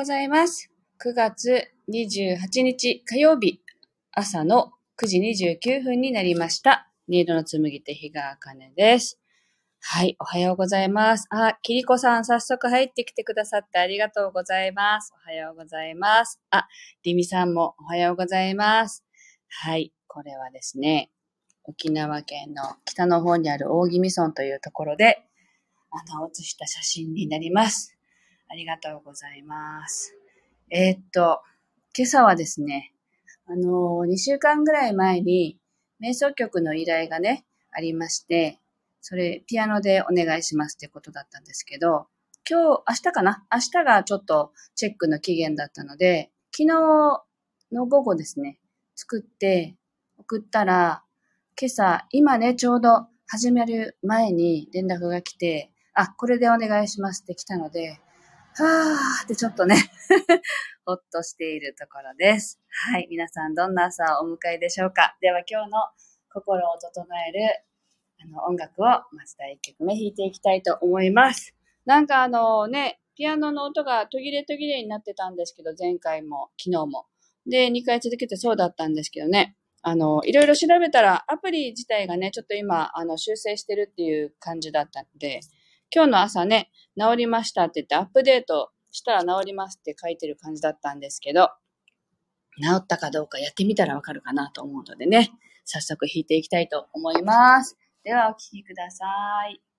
ございます。9月28日火曜日朝の9時29分になりました。ニードの紡手日川茜です。はい、おはようございます。あ、キリコさん早速入ってきてくださってありがとうございます。おはようございます。あ、リミさんもおはようございます。はい、これはですね、沖縄県の北の方にある大宜味村というところで、あの、写した写真になります。ありがとうございます。えーっと、今朝はですね、あのー、2週間ぐらい前に、瞑想曲の依頼がね、ありまして、それ、ピアノでお願いしますってことだったんですけど、今日、明日かな？明日がちょっとチェックの期限だったので、昨日の午後ですね、作って送ったら、今朝、今ね、ちょうど始める前に連絡が来て、あ、これでお願いしますって来たので、はーってちょっとね、ほっとしているところです。はい。皆さんどんな朝をお迎えでしょうか？では今日の心を整えるあの音楽をまず第1曲目弾いていきたいと思います。なんかあのね、ピアノの音が途切れ途切れになってたんですけど、前回も昨日も。で、2回続けてそうだったんですけどね。あの、いろいろ調べたらアプリ自体がね、ちょっと今、あの、修正してるっていう感じだったんで、今日の朝ね、治りましたって言ってアップデートしたら治りますって書いてる感じだったんですけど、治ったかどうかやってみたらわかるかなと思うのでね、早速弾いていきたいと思います。ではお聴きください。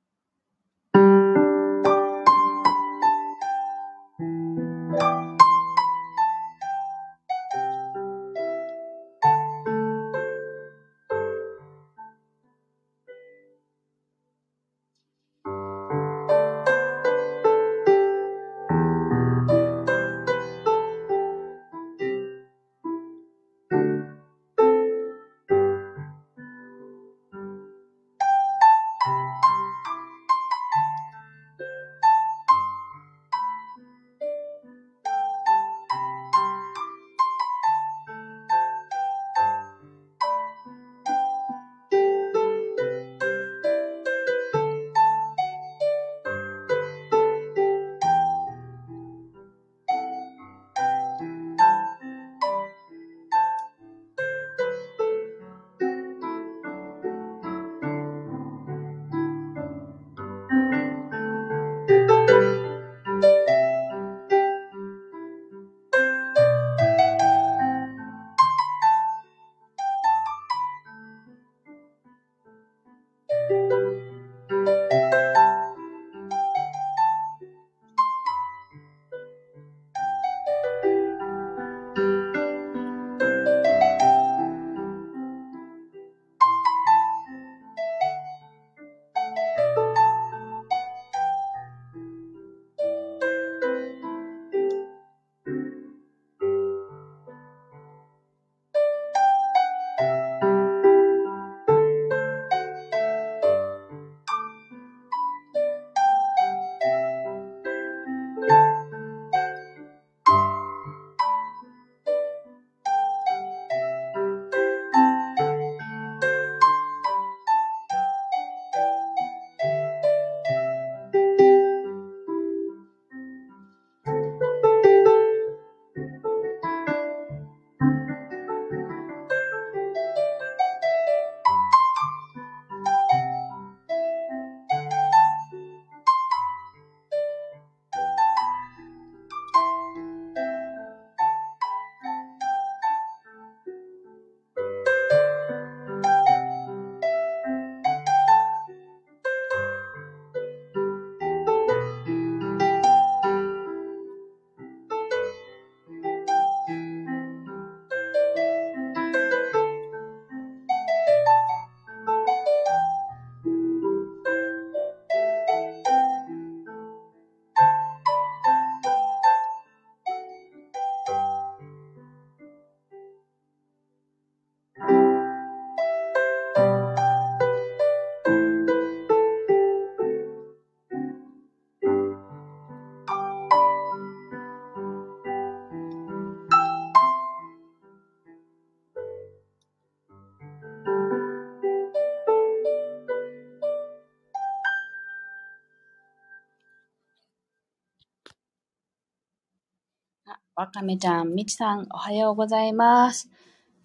わかめちゃん、みちさん、おはようございます。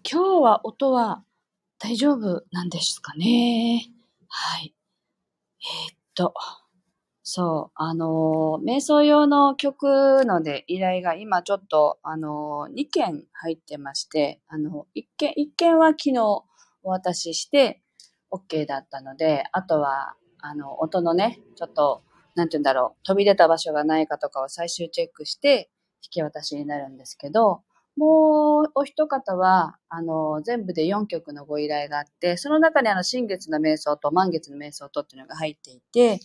今日は音は大丈夫なんですかね？はい。えー、っと、そう、あの瞑想用の曲ので依頼が今ちょっと、あの2件入ってまして、あの、1件、1件は昨日お渡しして、OK だったので、あとは、あの、音のね、ちょっと、なんて言うんだろう、飛び出た場所がないかとかを最終チェックして、引き渡しになるんですけど、もうお一方は、あの、全部で4曲のご依頼があって、その中にあの、新月の瞑想と満月の瞑想とっていうのが入っていて、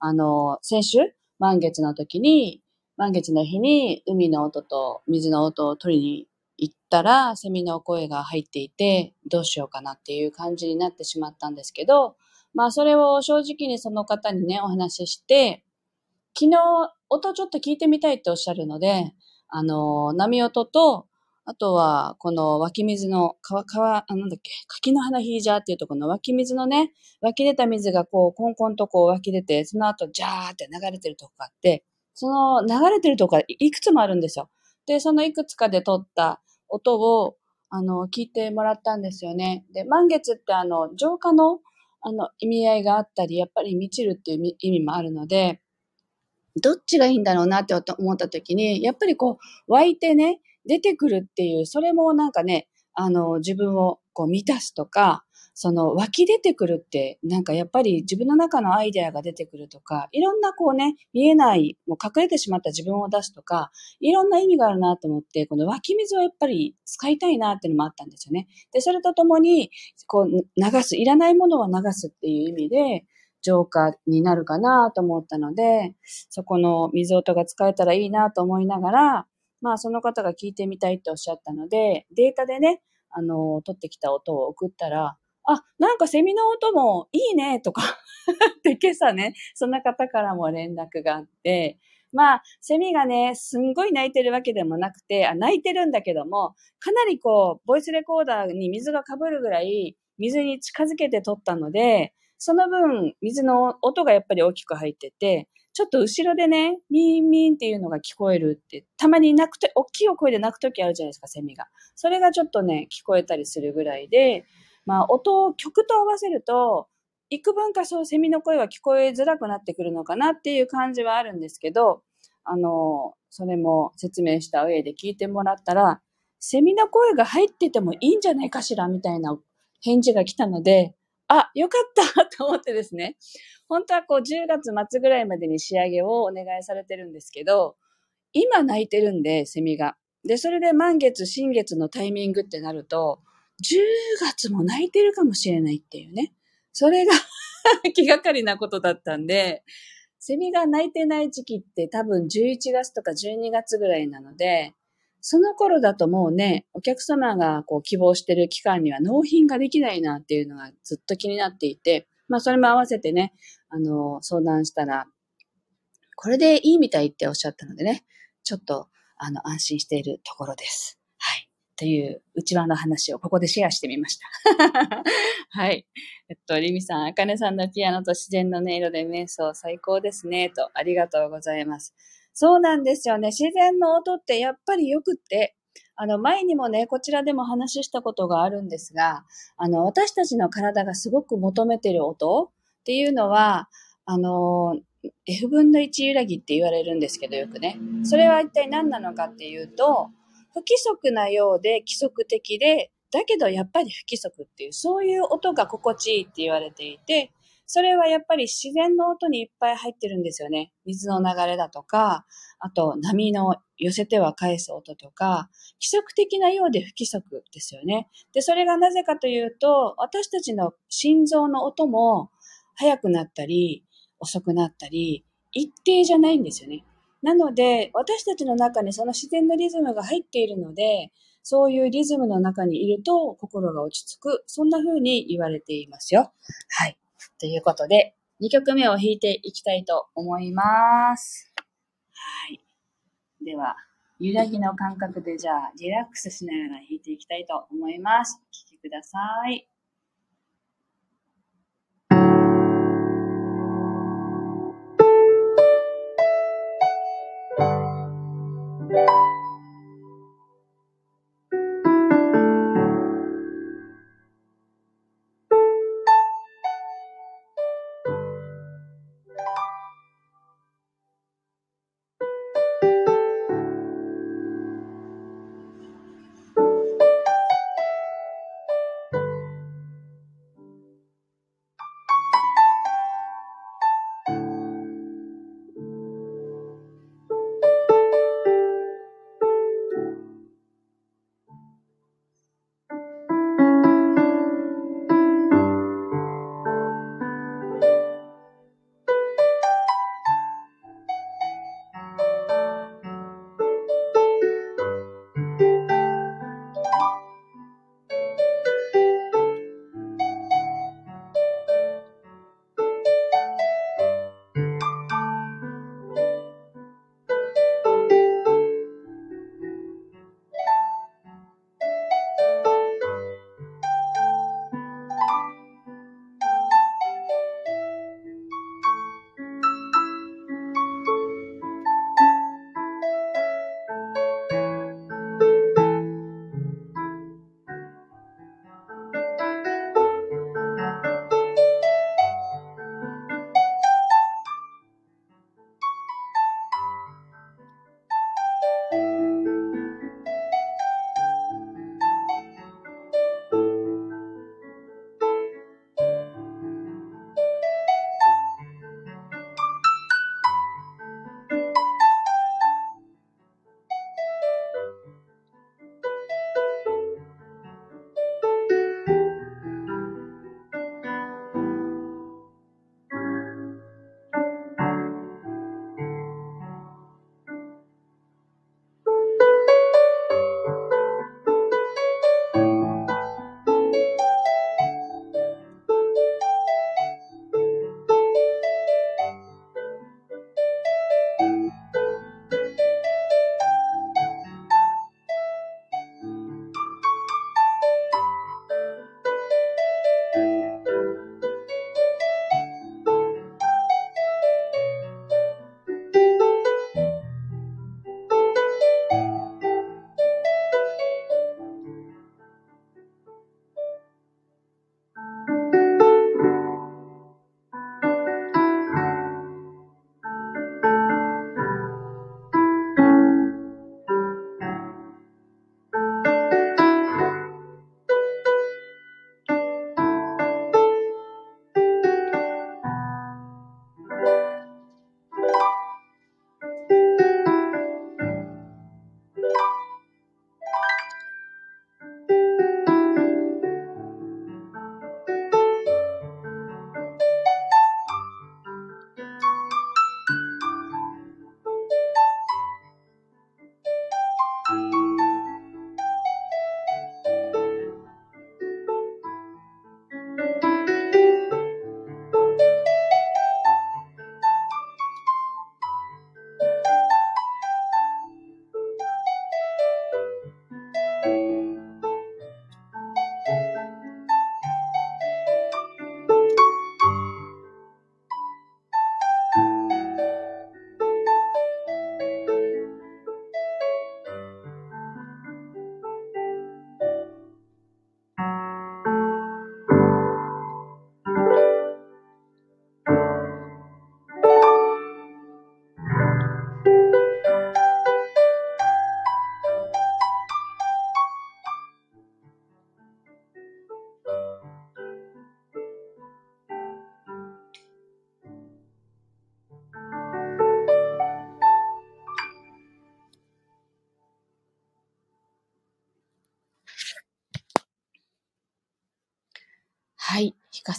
あの、先週、満月の時に、満月の日に海の音と水の音を取りに行ったら、セミの声が入っていて、どうしようかなっていう感じになってしまったんですけど、まあそれを正直にその方にね、お話しして、昨日音ちょっと聞いてみたいっておっしゃるので、あの、波音と、あとは、この湧き水の、川、川、あ、なんだっけ、柿の花ヒージャーっていうとこの湧き水のね、湧き出た水がこう、コンコンとこう湧き出て、その後、ジャーって流れてるとこがあって、その流れてるとこがいくつもあるんですよ。で、そのいくつかで撮った音を、あの、聞いてもらったんですよね。で、満月ってあの、浄化の、あの、意味合いがあったり、やっぱり満ちるっていう意味もあるので、どっちがいいんだろうなって思った時に、やっぱりこう、湧いてね、出てくるっていう、それもなんかね、あの、自分をこう満たすとか、その湧き出てくるって、なんかやっぱり自分の中のアイデアが出てくるとか、いろんなこうね、見えない、もう隠れてしまった自分を出すとか、いろんな意味があるなと思って、この湧き水をやっぱり使いたいなっていうのもあったんですよね。で、それとともに、こう流す、いらないものを流すっていう意味で、浄化になるかなと思ったので、そこの水音が使えたらいいなと思いながら、まあその方が聞いてみたいっておっしゃったので、データでね、あの、取ってきた音を送ったら、あ、なんかセミの音もいいねとか で今朝ね、そんな方からも連絡があって、まあ、セミがね、すんごい鳴いてるわけでもなくて、あ、鳴いてるんだけども、かなりこう、ボイスレコーダーに水がかぶるぐらい、水に近づけて撮ったので、その分、水の音がやっぱり大きく入ってて、ちょっと後ろでね、ミーンミーンっていうのが聞こえるって、たまに泣くと、大きい声で泣くときあるじゃないですか、セミが。それがちょっとね、聞こえたりするぐらいで、まあ、音を、曲と合わせると、幾分かそう、セミの声は聞こえづらくなってくるのかなっていう感じはあるんですけど、あの、それも説明した上で聞いてもらったら、セミの声が入っててもいいんじゃないかしらみたいな返事が来たので、あ、よかったと思ってですね。本当はこう10月末ぐらいまでに仕上げをお願いされてるんですけど、今泣いてるんで、セミが。で、それで満月、新月のタイミングってなると、10月も泣いてるかもしれないっていうね。それが 気がかりなことだったんで、セミが泣いてない時期って多分11月とか12月ぐらいなので、その頃だともうね、お客様がこう希望してる期間には納品ができないなっていうのがずっと気になっていて、まあそれも合わせてね、あの、相談したら、これでいいみたいっておっしゃったのでね、ちょっと、あの、安心しているところです。はい。という内輪の話をここでシェアしてみました。はい。えっと、リミさん、あかねさんのピアノと自然の音色で瞑想最高ですね、と、ありがとうございます。そうなんですよね。自然の音ってやっぱりよくって、あの、前にもね、こちらでも話したことがあるんですが、あの、私たちの体がすごく求めてる音っていうのは、あの、F 分の1揺らぎって言われるんですけど、よくね。それは一体何なのかっていうと、不規則なようで規則的で、だけどやっぱり不規則っていう、そういう音が心地いいって言われていて、それはやっぱり自然の音にいっぱい入ってるんですよね。水の流れだとか、あと波の寄せては返す音とか、規則的なようで不規則ですよね。で、それがなぜかというと、私たちの心臓の音も速くなったり、遅くなったり、一定じゃないんですよね。なので、私たちの中にその自然のリズムが入っているので、そういうリズムの中にいると心が落ち着く。そんな風に言われていますよ。はい。ということで、2曲目を弾いていきたいと思います。はい。では、揺らぎの感覚でじゃあ、リラックスしながら弾いていきたいと思います。お聴きください。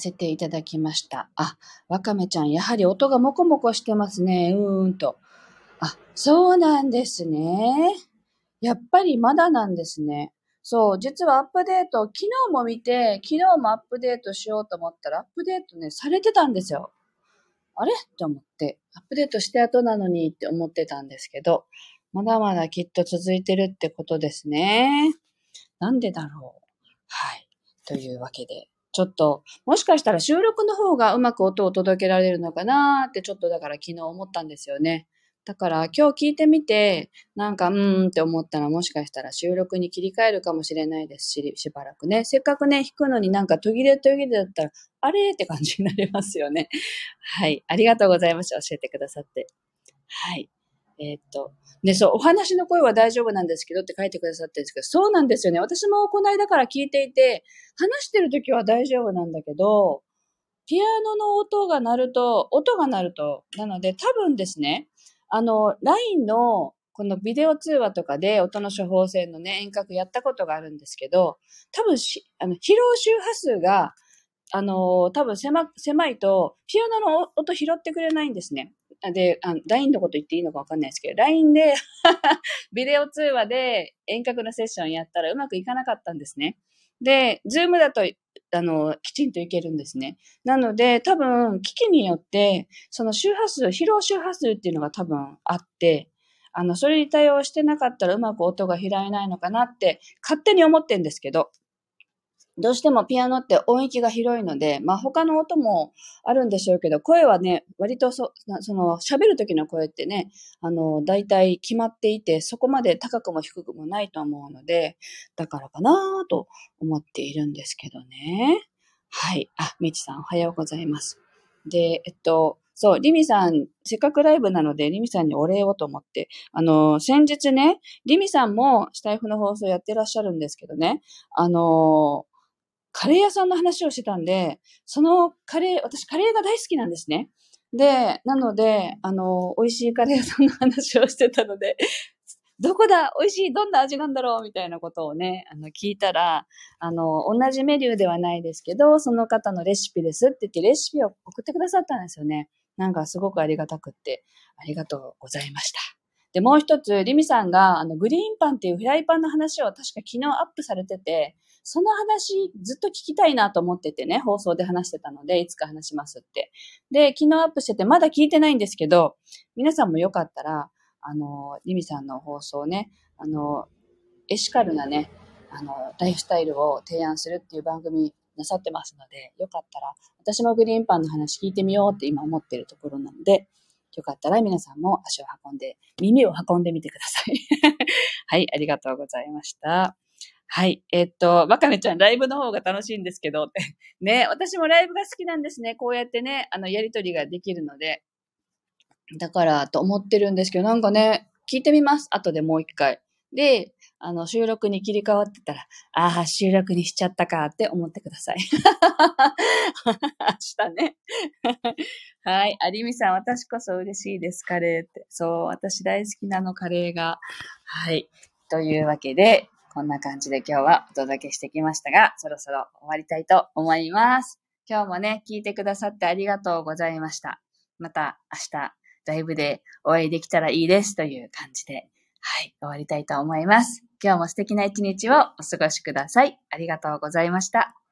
せていただきました。あ、わかめちゃん、やはり音がもこもこしてますね。うーんと。あ、そうなんですね。やっぱりまだなんですね。そう、実はアップデート、昨日も見て、昨日もアップデートしようと思ったら、アップデートね、されてたんですよ。あれ？って思って、アップデートして後なのにって思ってたんですけど、まだまだきっと続いてるってことですね。なんでだろう。はい。というわけで、ちょっと、もしかしたら収録の方がうまく音を届けられるのかなーってちょっとだから昨日思ったんですよね。だから今日聞いてみて、なんかうーんって思ったらもしかしたら収録に切り替えるかもしれないですし、しばらくね。せっかくね、弾くのになんか途切れ途切れだったら、あれって感じになりますよね。はい。ありがとうございました。教えてくださって。はい。えー、っと、ね、そう、お話の声は大丈夫なんですけどって書いてくださってるんですけど、そうなんですよね。私もこの間から聞いていて、話してる時は大丈夫なんだけど、ピアノの音が鳴ると、音が鳴ると、なので多分ですね、あの、LINE のこのビデオ通話とかで音の処方箋のね、遠隔やったことがあるんですけど、多分し、あの、疲労周波数が、あの、多分狭、狭いと、ピアノの音拾ってくれないんですね。で、あの LINE のこと言っていいのかわかんないですけど、LINE で ビデオ通話で遠隔のセッションやったらうまくいかなかったんですね。で、ズームだと、あの、きちんといけるんですね。なので、多分、機器によって、その周波数、疲労周波数っていうのが多分あって、あの、それに対応してなかったらうまく音が拾えないのかなって、勝手に思ってんですけど、どうしてもピアノって音域が広いので、まあ他の音もあるんでしょうけど、声はね、割とそ、その喋る時の声ってね、あの、大体決まっていて、そこまで高くも低くもないと思うので、だからかなと思っているんですけどね。はい。あ、みちさんおはようございます。で、えっと、そう、リミさん、せっかくライブなので、リミさんにお礼をと思って、あの、先日ね、リミさんもスタイフの放送やってらっしゃるんですけどね、あの、カレー屋さんの話をしてたんで、そのカレー、私カレーが大好きなんですね。で、なので、あの、美味しいカレー屋さんの話をしてたので、どこだ？美味しい？どんな味なんだろう？みたいなことをね、あの、聞いたら、あの、同じメニューではないですけど、その方のレシピですって言ってレシピを送ってくださったんですよね。なんかすごくありがたくって、ありがとうございました。で、もう一つ、リミさんが、あの、グリーンパンっていうフライパンの話を確か昨日アップされてて、その話ずっと聞きたいなと思っててね、放送で話してたので、いつか話しますって。で、昨日アップしてて、まだ聞いてないんですけど、皆さんもよかったら、あの、リミさんの放送ね、あの、エシカルなね、あの、ライフスタイルを提案するっていう番組なさってますので、よかったら、私もグリーンパンの話聞いてみようって今思ってるところなので、よかったら皆さんも足を運んで、耳を運んでみてください。はい、ありがとうございました。はい。えっと、わかめちゃん、ライブの方が楽しいんですけど、ね、私もライブが好きなんですね。こうやってね、あの、やりとりができるので。だから、と思ってるんですけど、なんかね、聞いてみます。後でもう一回。で、あの、収録に切り替わってたら、ああ、収録にしちゃったかって思ってください。明日ね。はい。有美さん、私こそ嬉しいです、カレーって。そう、私大好きなの、カレーが。はい。というわけで、こんな感じで今日はお届けしてきましたが、そろそろ終わりたいと思います。今日もね、聞いてくださってありがとうございました。また明日、ライブでお会いできたらいいですという感じで、はい、終わりたいと思います。今日も素敵な一日をお過ごしください。ありがとうございました。